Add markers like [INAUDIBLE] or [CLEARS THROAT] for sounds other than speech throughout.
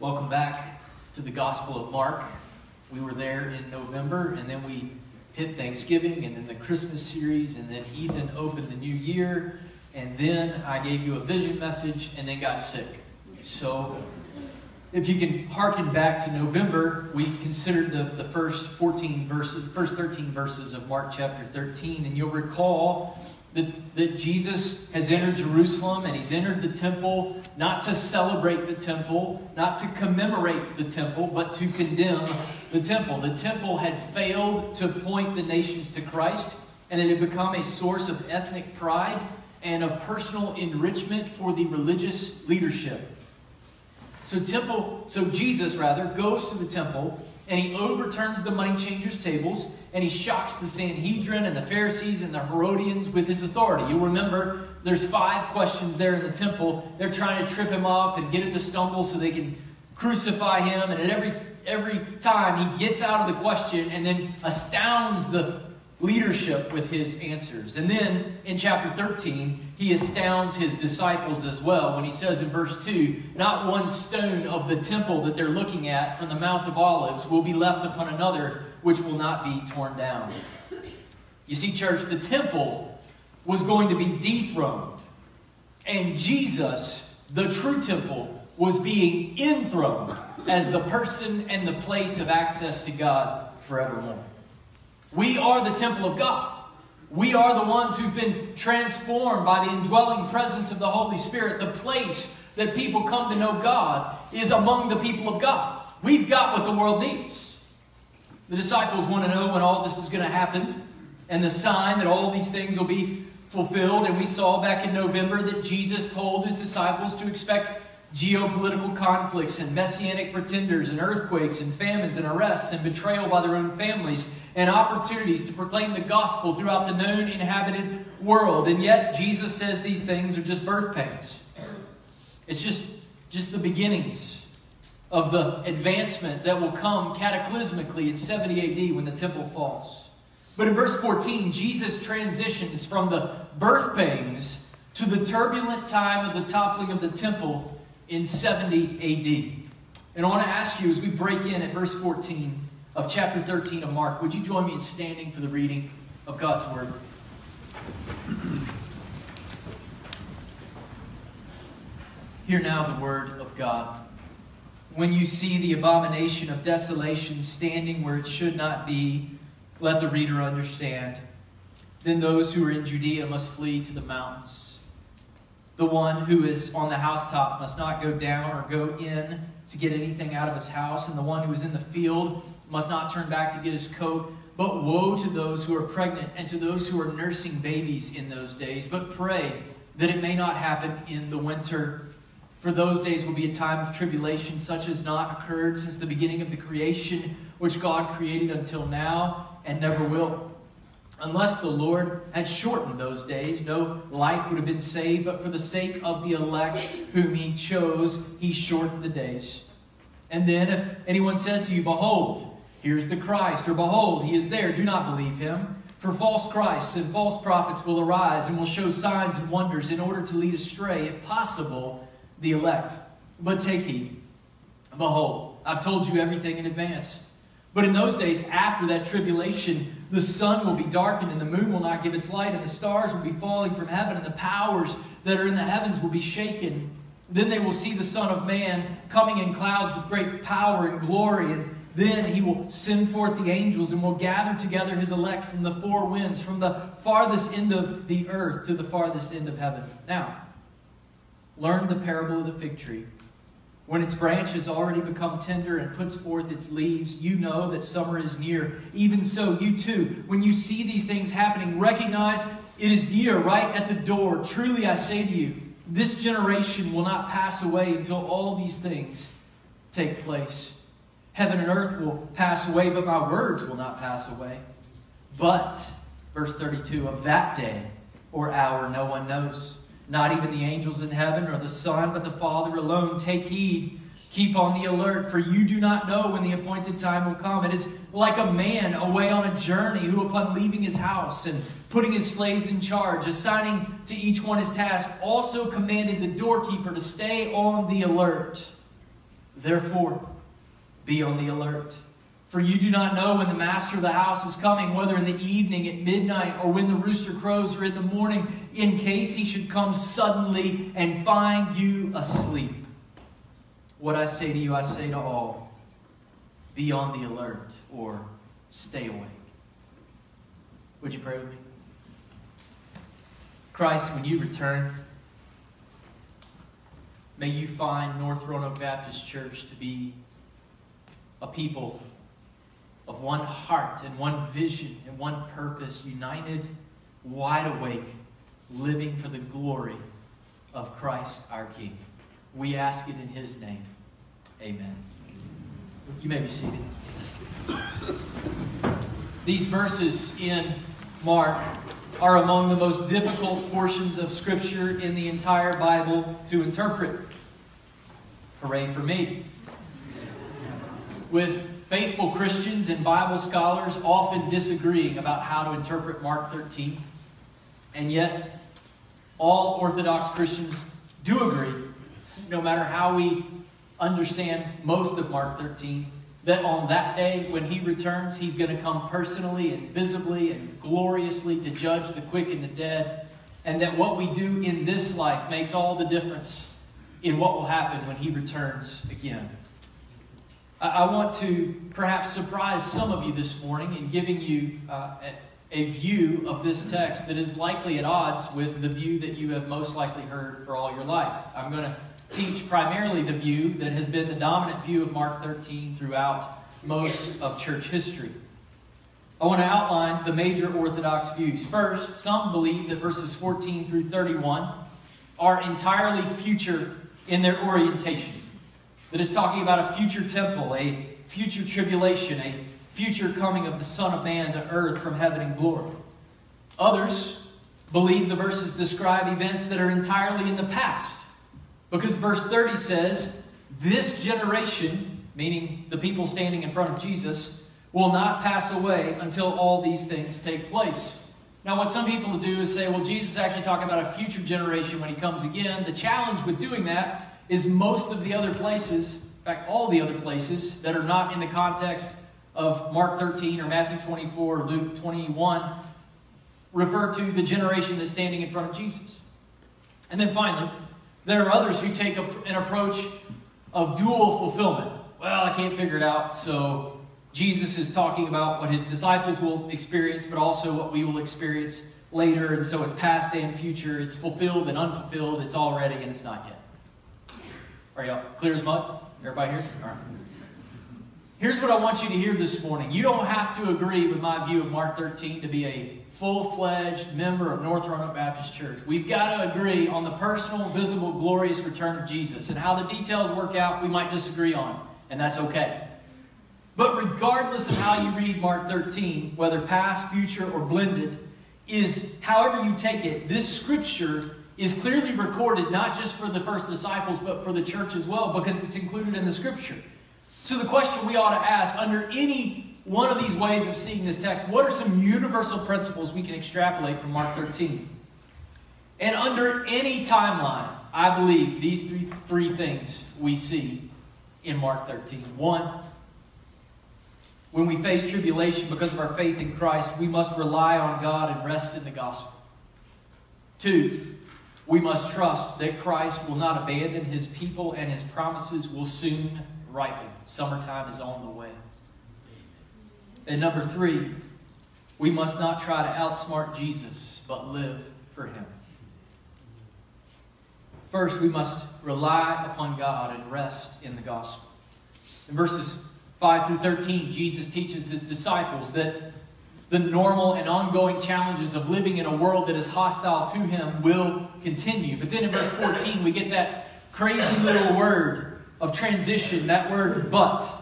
Welcome back to the Gospel of Mark. We were there in November, and then we hit Thanksgiving, and then the Christmas series, and then Ethan opened the new year, and then I gave you a vision message, and then got sick. So, if you can hearken back to November, we considered the, the first 14 verses, first 13 verses of Mark chapter 13, and you'll recall that, that Jesus has entered Jerusalem and he's entered the temple not to celebrate the temple, not to commemorate the temple, but to condemn the temple. The temple had failed to point the nations to Christ, and it had become a source of ethnic pride and of personal enrichment for the religious leadership. So temple, so Jesus rather goes to the temple and he overturns the money changers' tables and he shocks the Sanhedrin and the Pharisees and the Herodians with his authority. You'll remember there's five questions there in the temple. They're trying to trip him up and get him to stumble so they can crucify him. And at every every time he gets out of the question and then astounds the leadership with his answers. And then in chapter 13, he astounds his disciples as well when he says in verse 2 Not one stone of the temple that they're looking at from the Mount of Olives will be left upon another which will not be torn down. You see, church, the temple was going to be dethroned, and Jesus, the true temple, was being enthroned as the person and the place of access to God forevermore. We are the temple of God. We are the ones who've been transformed by the indwelling presence of the Holy Spirit. The place that people come to know God is among the people of God. We've got what the world needs. The disciples want to know when all this is going to happen and the sign that all these things will be fulfilled. And we saw back in November that Jesus told his disciples to expect geopolitical conflicts and messianic pretenders and earthquakes and famines and arrests and betrayal by their own families and opportunities to proclaim the gospel throughout the known inhabited world. And yet Jesus says these things are just birth pains. It's just just the beginnings of the advancement that will come cataclysmically in 70 AD when the temple falls. But in verse 14, Jesus transitions from the birth pangs to the turbulent time of the toppling of the temple in 70 AD. And I want to ask you as we break in at verse 14 of chapter 13 of Mark, would you join me in standing for the reading of God's Word? Hear now the Word of God when you see the abomination of desolation standing where it should not be, let the reader understand. Then those who are in Judea must flee to the mountains. The one who is on the housetop must not go down or go in to get anything out of his house, and the one who is in the field must not turn back to get his coat. But woe to those who are pregnant and to those who are nursing babies in those days. But pray that it may not happen in the winter for those days will be a time of tribulation such as not occurred since the beginning of the creation, which God created until now and never will. Unless the Lord had shortened those days, no life would have been saved, but for the sake of the elect whom he chose, he shortened the days. And then if anyone says to you, Behold, here's the Christ, or Behold, he is there, do not believe him. For false Christs and false prophets will arise and will show signs and wonders in order to lead astray, if possible, the elect. But take heed. Behold, I've told you everything in advance. But in those days, after that tribulation, the sun will be darkened, and the moon will not give its light, and the stars will be falling from heaven, and the powers that are in the heavens will be shaken. Then they will see the Son of Man coming in clouds with great power and glory, and then he will send forth the angels and will gather together his elect from the four winds, from the farthest end of the earth to the farthest end of heaven. Now, Learn the parable of the fig tree. When its branch has already become tender and puts forth its leaves, you know that summer is near. Even so, you too, when you see these things happening, recognize it is near, right at the door. Truly, I say to you, this generation will not pass away until all these things take place. Heaven and earth will pass away, but my words will not pass away. But, verse 32, of that day or hour no one knows not even the angels in heaven or the Son, but the Father alone. Take heed. Keep on the alert, for you do not know when the appointed time will come. It is like a man away on a journey who, upon leaving his house and putting his slaves in charge, assigning to each one his task, also commanded the doorkeeper to stay on the alert. Therefore, be on the alert. For you do not know when the master of the house is coming, whether in the evening, at midnight, or when the rooster crows, or in the morning, in case he should come suddenly and find you asleep. What I say to you, I say to all be on the alert or stay awake. Would you pray with me? Christ, when you return, may you find North Roanoke Baptist Church to be a people of one heart and one vision and one purpose, united, wide awake, living for the glory of Christ our King. We ask it in his name. Amen. You may be seated. These verses in Mark are among the most difficult portions of Scripture in the entire Bible to interpret. Hooray for me. With faithful Christians and Bible scholars often disagreeing about how to interpret Mark 13. And yet, all Orthodox Christians do agree, no matter how we understand most of Mark 13, that on that day when he returns, he's going to come personally and visibly and gloriously to judge the quick and the dead, and that what we do in this life makes all the difference in what will happen when he returns again. I want to perhaps surprise some of you this morning in giving you uh, a view of this text that is likely at odds with the view that you have most likely heard for all your life. I'm going to teach primarily the view that has been the dominant view of Mark 13 throughout most of church history. I want to outline the major Orthodox views. First, some believe that verses 14 through 31 are entirely future in their orientation that is talking about a future temple, a future tribulation, a future coming of the Son of Man to earth from heaven in glory. Others believe the verses describe events that are entirely in the past. Because verse 30 says, This generation, meaning the people standing in front of Jesus, will not pass away until all these things take place. Now, what some people do is say, well, Jesus is actually talking about a future generation when he comes again. The challenge with doing that is most of the other places, in fact, all the other places that are not in the context of Mark 13 or Matthew 24 or Luke 21 refer to the generation that's standing in front of Jesus. And then finally, there are others who take a, an approach of dual fulfillment. Well, I can't figure it out, so Jesus is talking about what his disciples will experience, but also what we will experience later. And so it's past and future. It's fulfilled and unfulfilled. It's already and it's not yet. Are y'all clear as mud? Everybody here? All right. Here's what I want you to hear this morning. You don't have to agree with my view of Mark 13 to be a full fledged member of North Roanoke Baptist Church. We've got to agree on the personal, visible, glorious return of Jesus. And how the details work out, we might disagree on, and that's okay. But regardless of how you read Mark 13, whether past, future, or blended, is however you take it, this scripture is clearly recorded not just for the first disciples, but for the church as well, because it's included in the scripture. So, the question we ought to ask under any one of these ways of seeing this text, what are some universal principles we can extrapolate from Mark 13? And under any timeline, I believe these three, three things we see in Mark 13. One, when we face tribulation because of our faith in Christ, we must rely on God and rest in the gospel. Two, we must trust that Christ will not abandon his people and his promises will soon ripen. Summertime is on the way. And number three, we must not try to outsmart Jesus, but live for him. First, we must rely upon God and rest in the gospel. In verses 5 through 13, Jesus teaches his disciples that the normal and ongoing challenges of living in a world that is hostile to him will continue. But then in verse 14, we get that crazy little word of transition, that word but.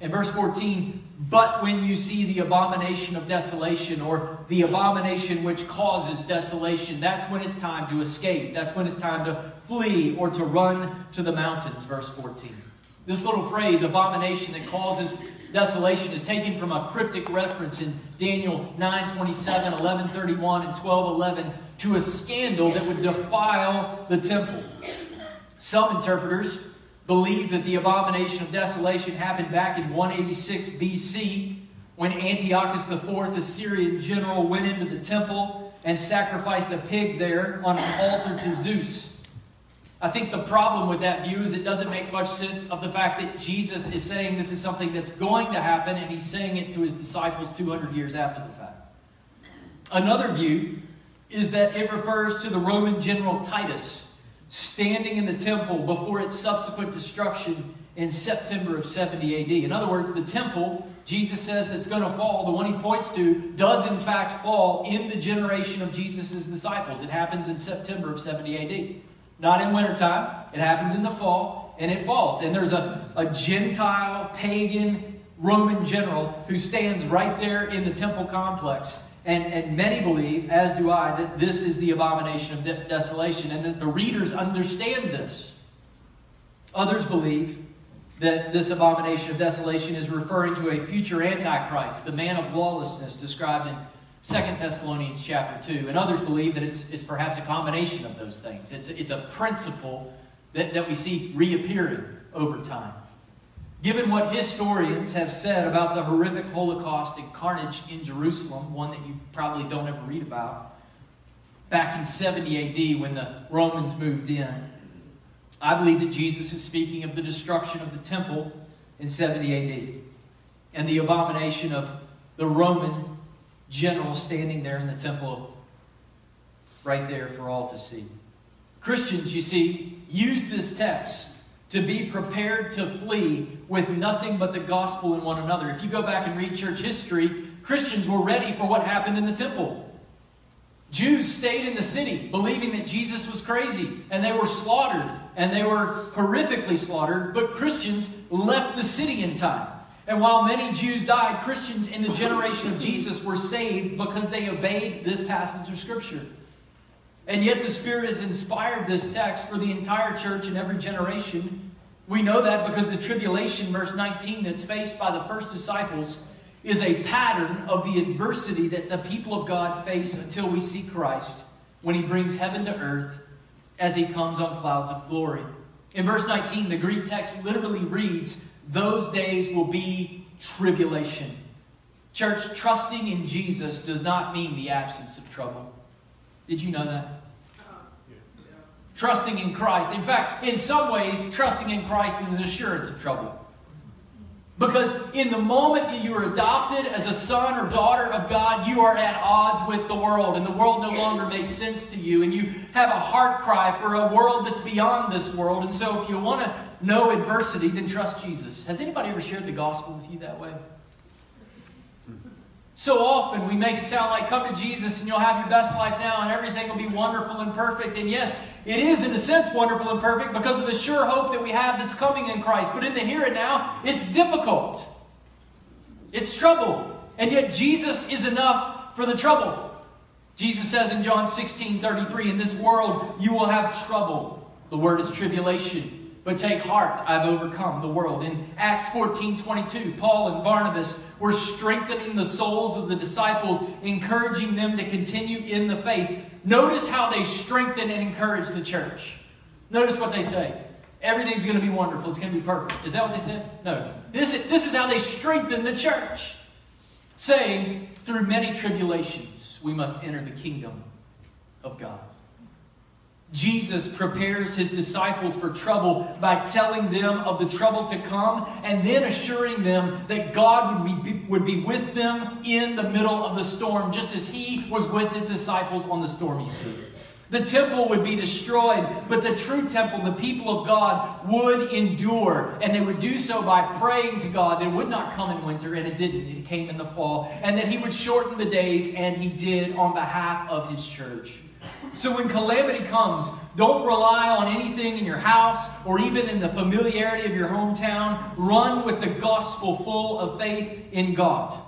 In verse 14, but when you see the abomination of desolation or the abomination which causes desolation, that's when it's time to escape. That's when it's time to flee or to run to the mountains, verse 14. This little phrase, abomination that causes desolation is taken from a cryptic reference in Daniel 9 27, 11 31, and 12 11 to a scandal that would defile the temple. Some interpreters believe that the abomination of desolation happened back in 186 BC when Antiochus IV, a Syrian general, went into the temple and sacrificed a pig there on an altar to Zeus. I think the problem with that view is it doesn't make much sense of the fact that Jesus is saying this is something that's going to happen and he's saying it to his disciples 200 years after the fact. Another view is that it refers to the Roman general Titus standing in the temple before its subsequent destruction in September of 70 AD. In other words, the temple, Jesus says that's going to fall, the one he points to, does in fact fall in the generation of Jesus' disciples. It happens in September of 70 AD. Not in wintertime, it happens in the fall, and it falls. And there's a, a Gentile, pagan, Roman general who stands right there in the temple complex. And, and many believe, as do I, that this is the abomination of de- desolation and that the readers understand this. Others believe that this abomination of desolation is referring to a future Antichrist, the man of lawlessness described in Second Thessalonians chapter 2. And others believe that it's, it's perhaps a combination of those things. It's, it's a principle that, that we see reappearing over time. Given what historians have said about the horrific Holocaust and carnage in Jerusalem, one that you probably don't ever read about, back in 70 AD when the Romans moved in, I believe that Jesus is speaking of the destruction of the temple in 70 AD and the abomination of the Roman general standing there in the temple right there for all to see. Christians, you see, use this text to be prepared to flee with nothing but the gospel in one another. If you go back and read church history, Christians were ready for what happened in the temple. Jews stayed in the city believing that Jesus was crazy, and they were slaughtered, and they were horrifically slaughtered, but Christians left the city in time. And while many Jews died, Christians in the generation of Jesus were saved because they obeyed this passage of Scripture. And yet the Spirit has inspired this text for the entire church in every generation. We know that because the tribulation, verse 19, that's faced by the first disciples is a pattern of the adversity that the people of God face until we see Christ when he brings heaven to earth as he comes on clouds of glory. In verse 19, the Greek text literally reads, those days will be tribulation. Church, trusting in Jesus does not mean the absence of trouble. Did you know that? Trusting in Christ. In fact, in some ways, trusting in Christ is an assurance of trouble. Because in the moment that you are adopted as a son or daughter of God, you are at odds with the world, and the world no longer makes sense to you, and you have a heart cry for a world that's beyond this world. And so, if you want to know adversity, then trust Jesus. Has anybody ever shared the gospel with you that way? So often we make it sound like come to Jesus and you'll have your best life now and everything will be wonderful and perfect. And yes, it is in a sense wonderful and perfect because of the sure hope that we have that's coming in Christ. But in the here and now, it's difficult. It's trouble. And yet Jesus is enough for the trouble. Jesus says in John 16 33, In this world you will have trouble. The word is tribulation. But take heart, I've overcome the world. In Acts 14 22, Paul and Barnabas were strengthening the souls of the disciples, encouraging them to continue in the faith. Notice how they strengthen and encourage the church. Notice what they say. Everything's going to be wonderful. It's going to be perfect. Is that what they said? No. This is, this is how they strengthen the church. Saying, through many tribulations, we must enter the kingdom of God. Jesus prepares his disciples for trouble by telling them of the trouble to come and then assuring them that God would be, would be with them in the middle of the storm, just as he was with his disciples on the stormy sea. The temple would be destroyed, but the true temple, the people of God, would endure. And they would do so by praying to God that it would not come in winter, and it didn't. It came in the fall. And that He would shorten the days, and He did on behalf of His church. So when calamity comes, don't rely on anything in your house or even in the familiarity of your hometown. Run with the gospel full of faith in God.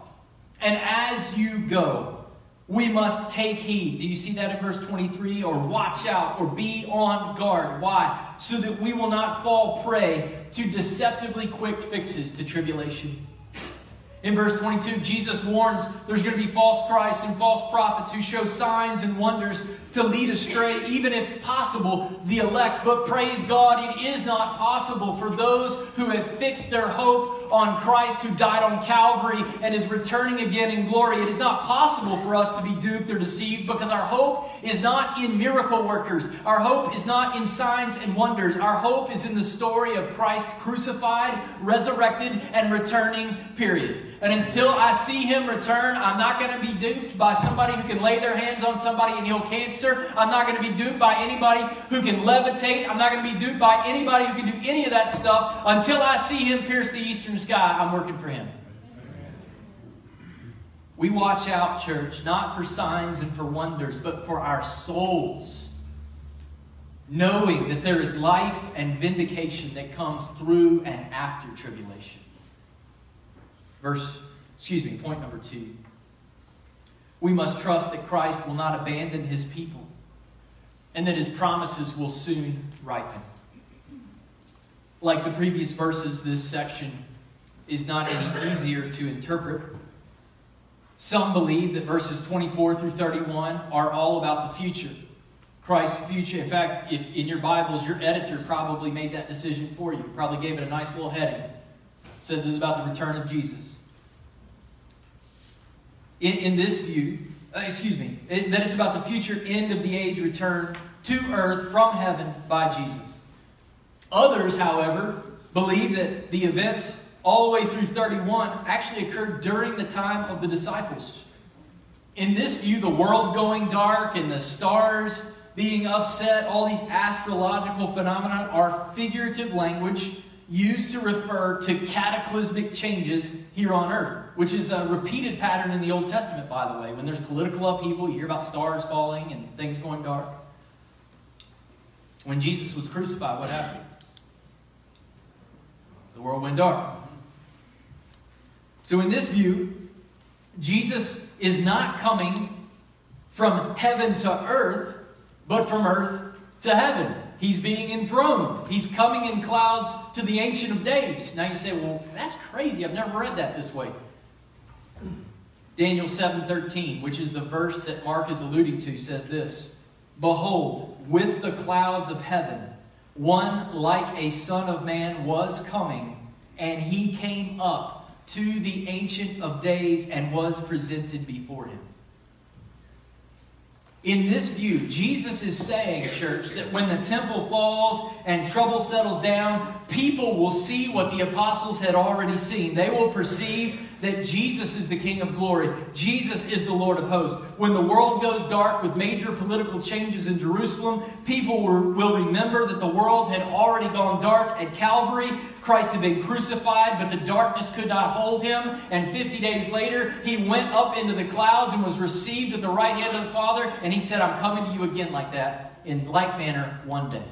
And as you go, we must take heed. Do you see that in verse 23? Or watch out or be on guard. Why? So that we will not fall prey to deceptively quick fixes to tribulation. In verse 22, Jesus warns there's going to be false Christs and false prophets who show signs and wonders to lead astray, even if possible, the elect. But praise God, it is not possible for those who have fixed their hope on Christ who died on Calvary and is returning again in glory. It is not possible for us to be duped or deceived because our hope is not in miracle workers. Our hope is not in signs and wonders. Our hope is in the story of Christ crucified, resurrected, and returning, period. And until I see him return, I'm not going to be duped by somebody who can lay their hands on somebody and heal cancer. I'm not going to be duped by anybody who can levitate. I'm not going to be duped by anybody who can do any of that stuff. Until I see him pierce the eastern sky, I'm working for him. We watch out, church, not for signs and for wonders, but for our souls. Knowing that there is life and vindication that comes through and after tribulation. Verse, excuse me, point number two. We must trust that Christ will not abandon his people and that his promises will soon ripen. Like the previous verses, this section is not any easier to interpret. Some believe that verses 24 through 31 are all about the future. Christ's future. In fact, if in your Bibles, your editor probably made that decision for you. Probably gave it a nice little heading. Said this is about the return of Jesus in, in this view, uh, excuse me, it, that it's about the future end of the age return to earth from heaven by Jesus. Others, however, believe that the events all the way through 31 actually occurred during the time of the disciples. In this view, the world going dark and the stars being upset, all these astrological phenomena are figurative language used to refer to cataclysmic changes here on earth, which is a repeated pattern in the Old Testament, by the way. When there's political upheaval, you hear about stars falling and things going dark. When Jesus was crucified, what happened? The world went dark. So, in this view, Jesus is not coming from heaven to earth, but from earth to heaven. He's being enthroned. He's coming in clouds to the Ancient of Days. Now you say, well, that's crazy. I've never read that this way. [CLEARS THROAT] Daniel 7:13, which is the verse that Mark is alluding to, says this: Behold, with the clouds of heaven, one like a son of man was coming, and he came up to the Ancient of Days and was presented before him. In this view, Jesus is saying, church, that when the temple falls and trouble settles down, people will see what the apostles had already seen. They will perceive that Jesus is the King of glory. Jesus is the Lord of hosts. When the world goes dark with major political changes in Jerusalem, people will remember that the world had already gone dark at Calvary. Christ had been crucified, but the darkness could not hold him. And 50 days later, he went up into the clouds and was received at the right hand of the Father. And he said, I'm coming to you again like that, in like manner, one day.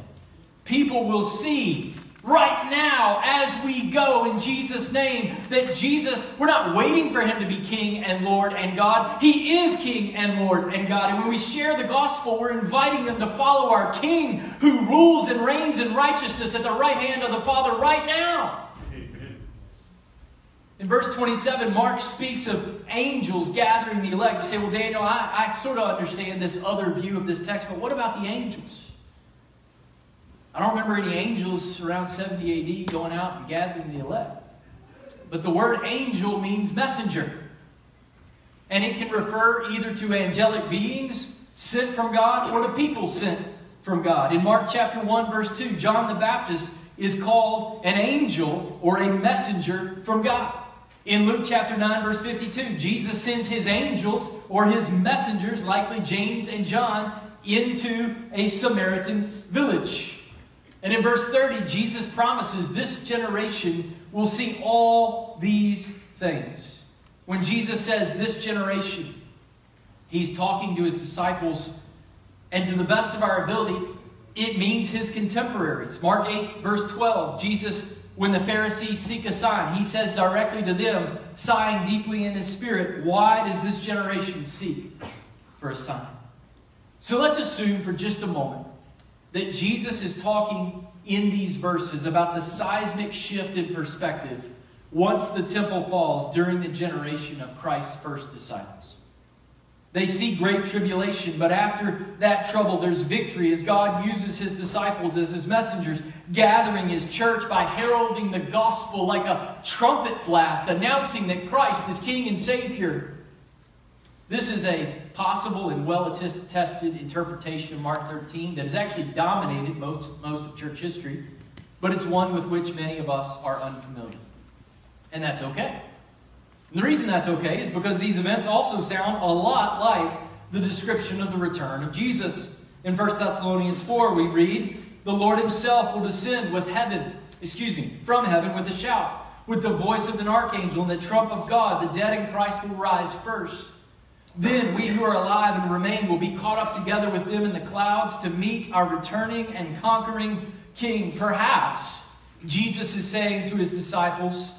People will see right now as we go in Jesus' name that Jesus, we're not waiting for him to be King and Lord and God. He is King and Lord and God. And when we share the gospel, we're inviting them to follow our King who rules and reigns in righteousness at the right hand of the Father right now. In verse 27, Mark speaks of angels gathering the elect. You say, well, Daniel, I, I sort of understand this other view of this text, but what about the angels? I don't remember any angels around 70 AD going out and gathering the elect. But the word angel means messenger. And it can refer either to angelic beings sent from God or to people sent from God. In Mark chapter 1, verse 2, John the Baptist is called an angel or a messenger from God. In Luke chapter 9, verse 52, Jesus sends his angels or his messengers, likely James and John, into a Samaritan village. And in verse 30, Jesus promises this generation will see all these things. When Jesus says this generation, he's talking to his disciples, and to the best of our ability, it means his contemporaries. Mark 8, verse 12, Jesus, when the Pharisees seek a sign, he says directly to them, sighing deeply in his spirit, Why does this generation seek for a sign? So let's assume for just a moment that Jesus is talking in these verses about the seismic shift in perspective once the temple falls during the generation of Christ's first disciples. They see great tribulation, but after that trouble, there's victory as God uses his disciples as his messengers, gathering his church by heralding the gospel like a trumpet blast, announcing that Christ is King and Savior. This is a possible and well attested interpretation of Mark 13 that has actually dominated most, most of church history, but it's one with which many of us are unfamiliar. And that's okay. And the reason that's okay is because these events also sound a lot like the description of the return of Jesus. In 1 Thessalonians 4, we read, The Lord himself will descend with heaven, excuse me, from heaven with a shout, with the voice of an archangel and the trump of God. The dead in Christ will rise first. Then we who are alive and remain will be caught up together with them in the clouds to meet our returning and conquering King. Perhaps Jesus is saying to his disciples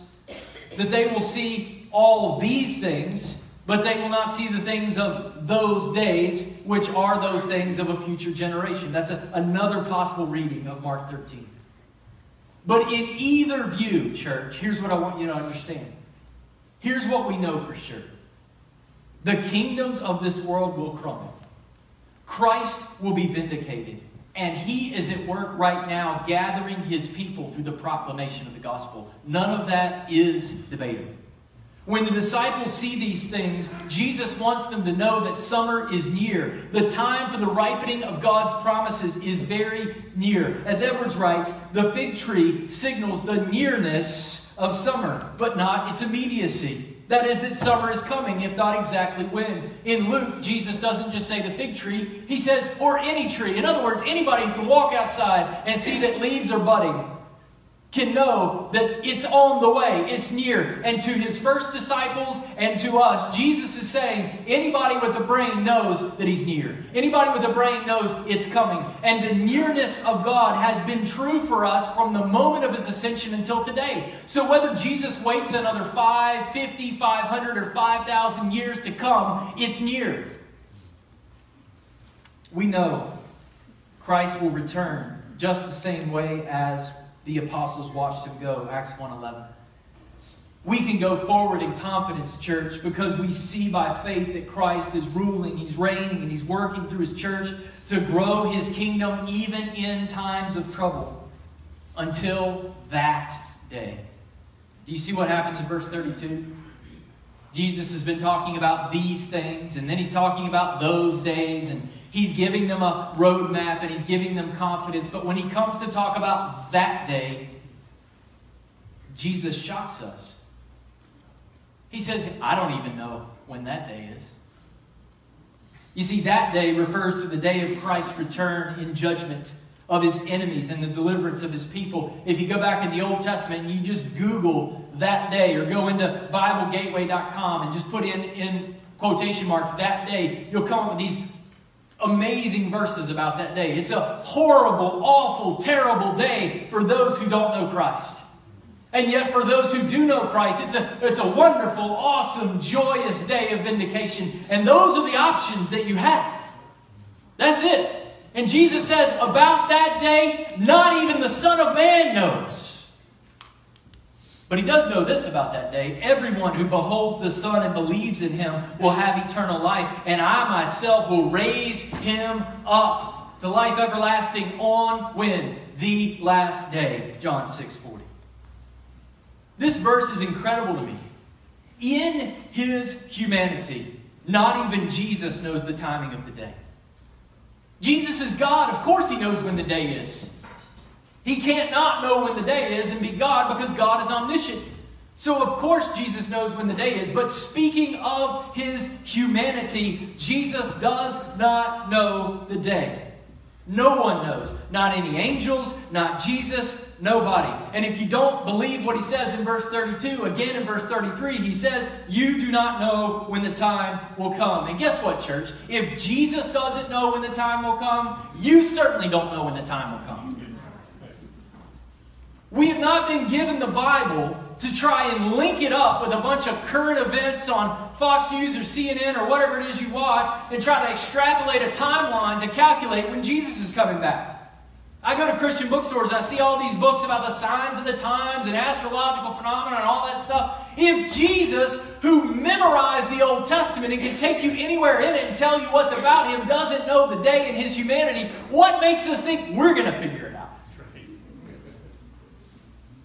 that they will see all these things, but they will not see the things of those days, which are those things of a future generation. That's a, another possible reading of Mark 13. But in either view, church, here's what I want you to understand. Here's what we know for sure the kingdoms of this world will crumble, Christ will be vindicated. And he is at work right now gathering his people through the proclamation of the gospel. None of that is debatable. When the disciples see these things, Jesus wants them to know that summer is near. The time for the ripening of God's promises is very near. As Edwards writes, the fig tree signals the nearness of summer, but not its immediacy. That is, that summer is coming, if not exactly when. In Luke, Jesus doesn't just say the fig tree, he says, or any tree. In other words, anybody who can walk outside and see that leaves are budding can know that it's on the way, it's near. And to his first disciples and to us, Jesus is saying anybody with a brain knows that he's near. Anybody with a brain knows it's coming. And the nearness of God has been true for us from the moment of his ascension until today. So whether Jesus waits another 5, 50, 500, or 5,000 years to come, it's near. We know Christ will return just the same way as the apostles watched him go. Acts 1.11. We can go forward in confidence, church, because we see by faith that Christ is ruling, He's reigning, and He's working through His church to grow His kingdom even in times of trouble until that day. Do you see what happens in verse 32? Jesus has been talking about these things, and then He's talking about those days, and He's giving them a roadmap and he's giving them confidence. But when he comes to talk about that day, Jesus shocks us. He says, I don't even know when that day is. You see, that day refers to the day of Christ's return in judgment of his enemies and the deliverance of his people. If you go back in the Old Testament and you just Google that day or go into BibleGateway.com and just put in, in quotation marks that day, you'll come up with these amazing verses about that day. It's a horrible, awful, terrible day for those who don't know Christ. And yet, for those who do know Christ, it's a, it's a wonderful, awesome, joyous day of vindication. And those are the options that you have. That's it. And Jesus says, about that day, not even the Son of Man knows. But he does know this about that day. Everyone who beholds the Son and believes in him will have eternal life, and I myself will raise him up to life everlasting on when? The last day. John 6 40. This verse is incredible to me. In his humanity, not even Jesus knows the timing of the day. Jesus is God. Of course, he knows when the day is. He can't not know when the day is and be God because God is omniscient. So, of course, Jesus knows when the day is. But speaking of his humanity, Jesus does not know the day. No one knows. Not any angels, not Jesus, nobody. And if you don't believe what he says in verse 32, again in verse 33, he says, You do not know when the time will come. And guess what, church? If Jesus doesn't know when the time will come, you certainly don't know when the time will come. We have not been given the Bible to try and link it up with a bunch of current events on Fox News or CNN or whatever it is you watch and try to extrapolate a timeline to calculate when Jesus is coming back. I go to Christian bookstores and I see all these books about the signs of the times and astrological phenomena and all that stuff. if Jesus, who memorized the Old Testament and can take you anywhere in it and tell you what's about him, doesn't know the day in his humanity, what makes us think we're going to figure it?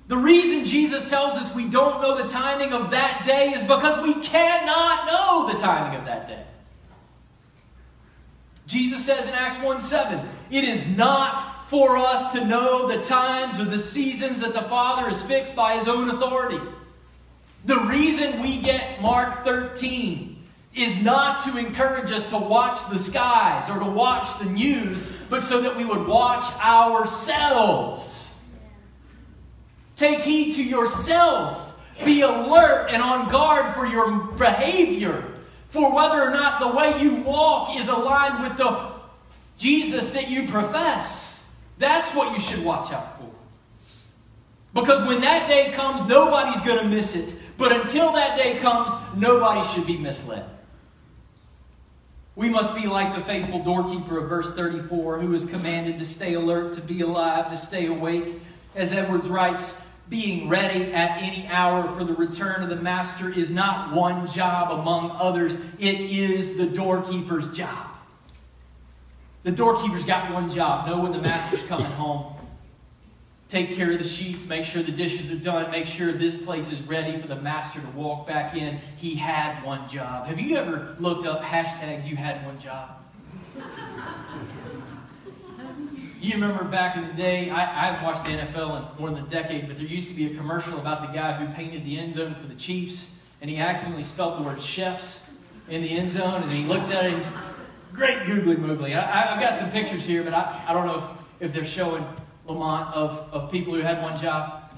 The reason Jesus tells us we don't know the timing of that day is because we cannot know the timing of that day. Jesus says in Acts 1 7, it is not for us to know the times or the seasons that the Father has fixed by his own authority. The reason we get Mark 13 is not to encourage us to watch the skies or to watch the news, but so that we would watch ourselves. Take heed to yourself. Be alert and on guard for your behavior, for whether or not the way you walk is aligned with the Jesus that you profess. That's what you should watch out for. Because when that day comes, nobody's going to miss it. But until that day comes, nobody should be misled. We must be like the faithful doorkeeper of verse 34, who is commanded to stay alert, to be alive, to stay awake. As Edwards writes, being ready at any hour for the return of the master is not one job among others, it is the doorkeeper's job. The doorkeeper's got one job know when the master's coming home. Take care of the sheets, make sure the dishes are done, make sure this place is ready for the master to walk back in. He had one job. Have you ever looked up hashtag you had one job? You remember back in the day, I, have watched the NFL in more than a decade, but there used to be a commercial about the guy who painted the end zone for the Chiefs, and he accidentally spelled the word chefs in the end zone, and he looks at it and great googly moogly. I, have got some pictures here, but I, I don't know if, if they're showing Lamont of, of people who had one job.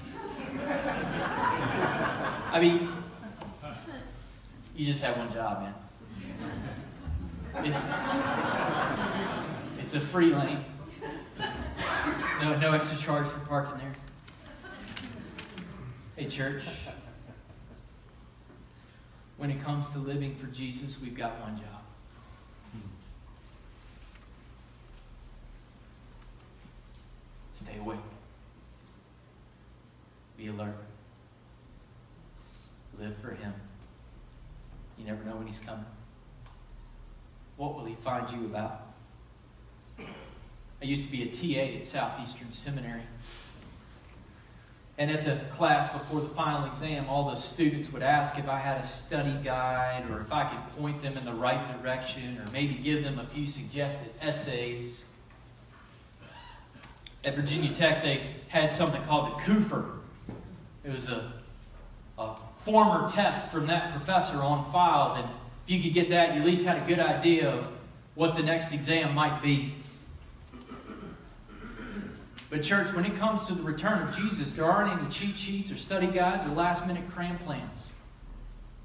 I mean, you just have one job, man. It, it's a free lane. No, no extra charge for parking there. Hey, church. When it comes to living for Jesus, we've got one job. Stay awake. Be alert. Live for Him. You never know when He's coming. What will He find you about? I used to be a TA at Southeastern Seminary. And at the class before the final exam, all the students would ask if I had a study guide or if I could point them in the right direction or maybe give them a few suggested essays. At Virginia Tech, they had something called the CUFER. It was a, a former test from that professor on file. And if you could get that, you at least had a good idea of what the next exam might be. But, church, when it comes to the return of Jesus, there aren't any cheat sheets or study guides or last minute cram plans.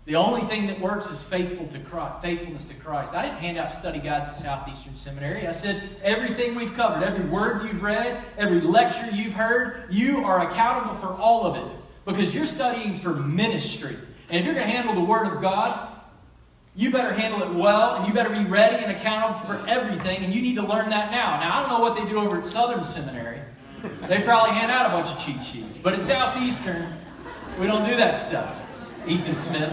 The only thing that works is faithful to Christ, faithfulness to Christ. I didn't hand out study guides at Southeastern Seminary. I said everything we've covered, every word you've read, every lecture you've heard, you are accountable for all of it because you're studying for ministry. And if you're going to handle the Word of God, you better handle it well and you better be ready and accountable for everything. And you need to learn that now. Now, I don't know what they do over at Southern Seminary. They probably hand out a bunch of cheat sheets. But at Southeastern, we don't do that stuff. Ethan Smith.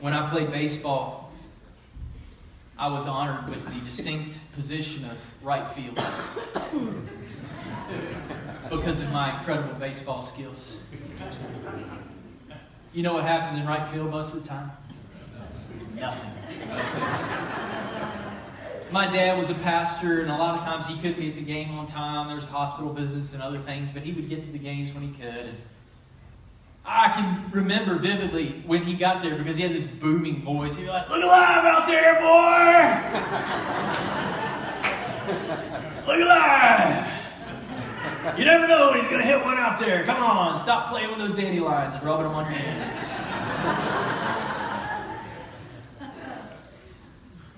when I played baseball, I was honored with the distinct position of right field because of my incredible baseball skills. You know what happens in right field most of the time? Nothing. My dad was a pastor, and a lot of times he couldn't be at the game on time. There was hospital visits and other things, but he would get to the games when he could. And I can remember vividly when he got there because he had this booming voice. He was like, Look alive out there, boy! Look alive! You never know he's going to hit one out there. Come on, stop playing with those dandelions and rubbing them on your hands.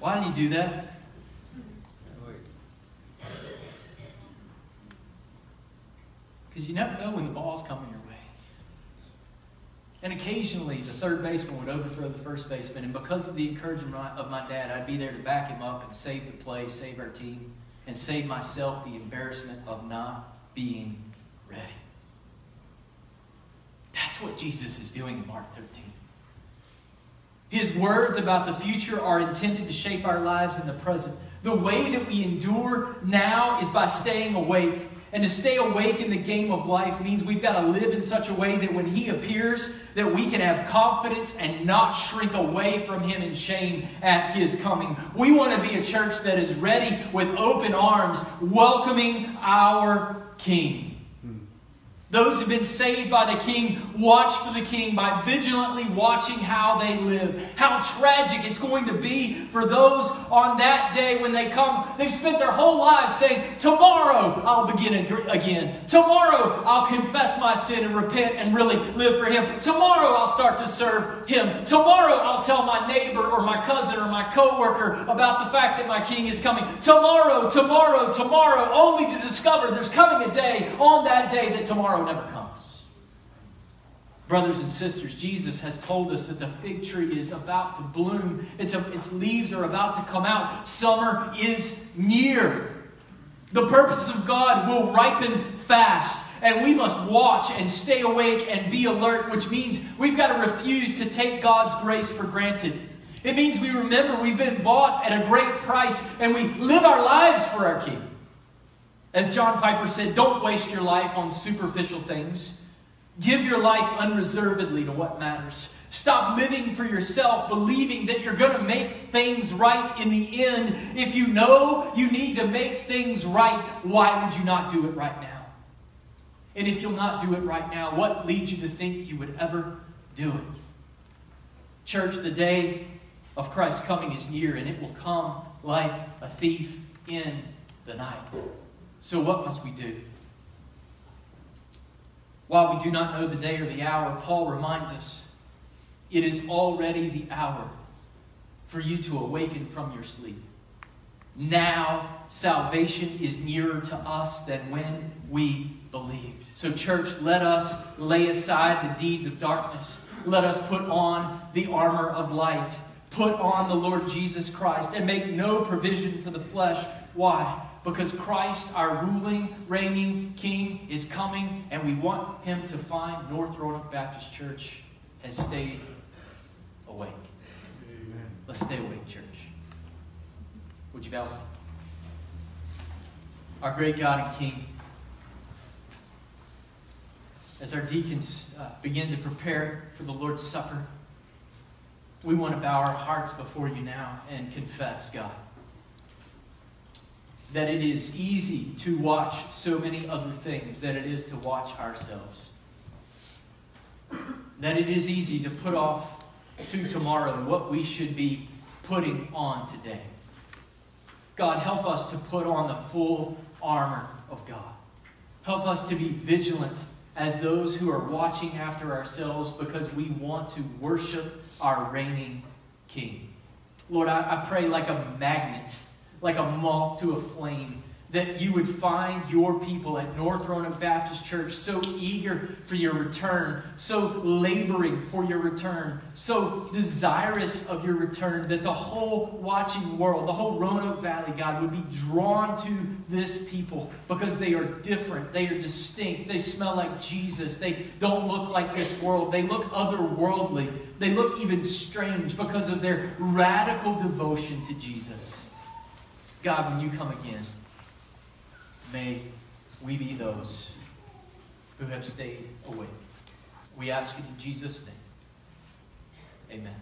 Why did he do that? Because you never know when the ball's coming your way. And occasionally, the third baseman would overthrow the first baseman, and because of the encouragement of my dad, I'd be there to back him up and save the play, save our team. and save myself the embarrassment of not being ready. That's what Jesus is doing in Mark 13. His words about the future are intended to shape our lives in the present. The way that we endure now is by staying awake. And to stay awake in the game of life means we've got to live in such a way that when he appears, that we can have confidence and not shrink away from him in shame at his coming. We want to be a church that is ready with open arms, welcoming our king. Those who've been saved by the king watch for the king by vigilantly watching how they live. How tragic it's going to be for those on that day when they come. They've spent their whole lives saying, Tomorrow I'll begin again. Tomorrow I'll confess my sin and repent and really live for him. Tomorrow I'll start to serve him. Tomorrow I'll tell my neighbor or my cousin or my coworker about the fact that my king is coming. Tomorrow, tomorrow, tomorrow, only to discover there's coming a day on that day that tomorrow tomorrow never comes. Brothers and sisters, Jesus has told us that the fig tree is about to bloom. Its, its leaves are about to come out. Summer is near. The purposes of God will ripen fast. And we must watch and stay awake and be alert, which means we've got to refuse to take God's grace for granted. It means we remember we've been bought at a great price and we live our lives for our King. As John Piper said, don't waste your life on superficial things. Give your life unreservedly to what matters. Stop living for yourself, believing that you're going to make things right in the end. If you know you need to make things right, why would you not do it right now? And if you'll not do it right now, what leads you to think you would ever do it? Church, the day of Christ's coming is near, and it will come like a thief in the night. So, what must we do? While we do not know the day or the hour, Paul reminds us it is already the hour for you to awaken from your sleep. Now, salvation is nearer to us than when we believed. So, church, let us lay aside the deeds of darkness. Let us put on the armor of light. Put on the Lord Jesus Christ and make no provision for the flesh. Why? Because Christ, our ruling, reigning King, is coming, and we want him to find North Roanoke Baptist Church has stayed awake. Amen. Let's stay awake, church. Would you bow? Our great God and King, as our deacons uh, begin to prepare for the Lord's Supper, we want to bow our hearts before you now and confess, God that it is easy to watch so many other things that it is to watch ourselves. That it is easy to put off to tomorrow what we should be putting on today. God, help us to put on the full armor of God. Help us to be vigilant as those who are watching after ourselves because we want to worship our reigning King. Lord, I, I pray like a magnet like a moth to a flame, that you would find your people at North Roanoke Baptist Church so eager for your return, so laboring for your return, so desirous of your return, that the whole watching world, the whole Roanoke Valley, God, would be drawn to this people because they are different, they are distinct, they smell like Jesus, they don't look like this world, they look otherworldly, they look even strange because of their radical devotion to Jesus. God, when you come again, may we be those who have stayed awake. We ask it in Jesus' name. Amen.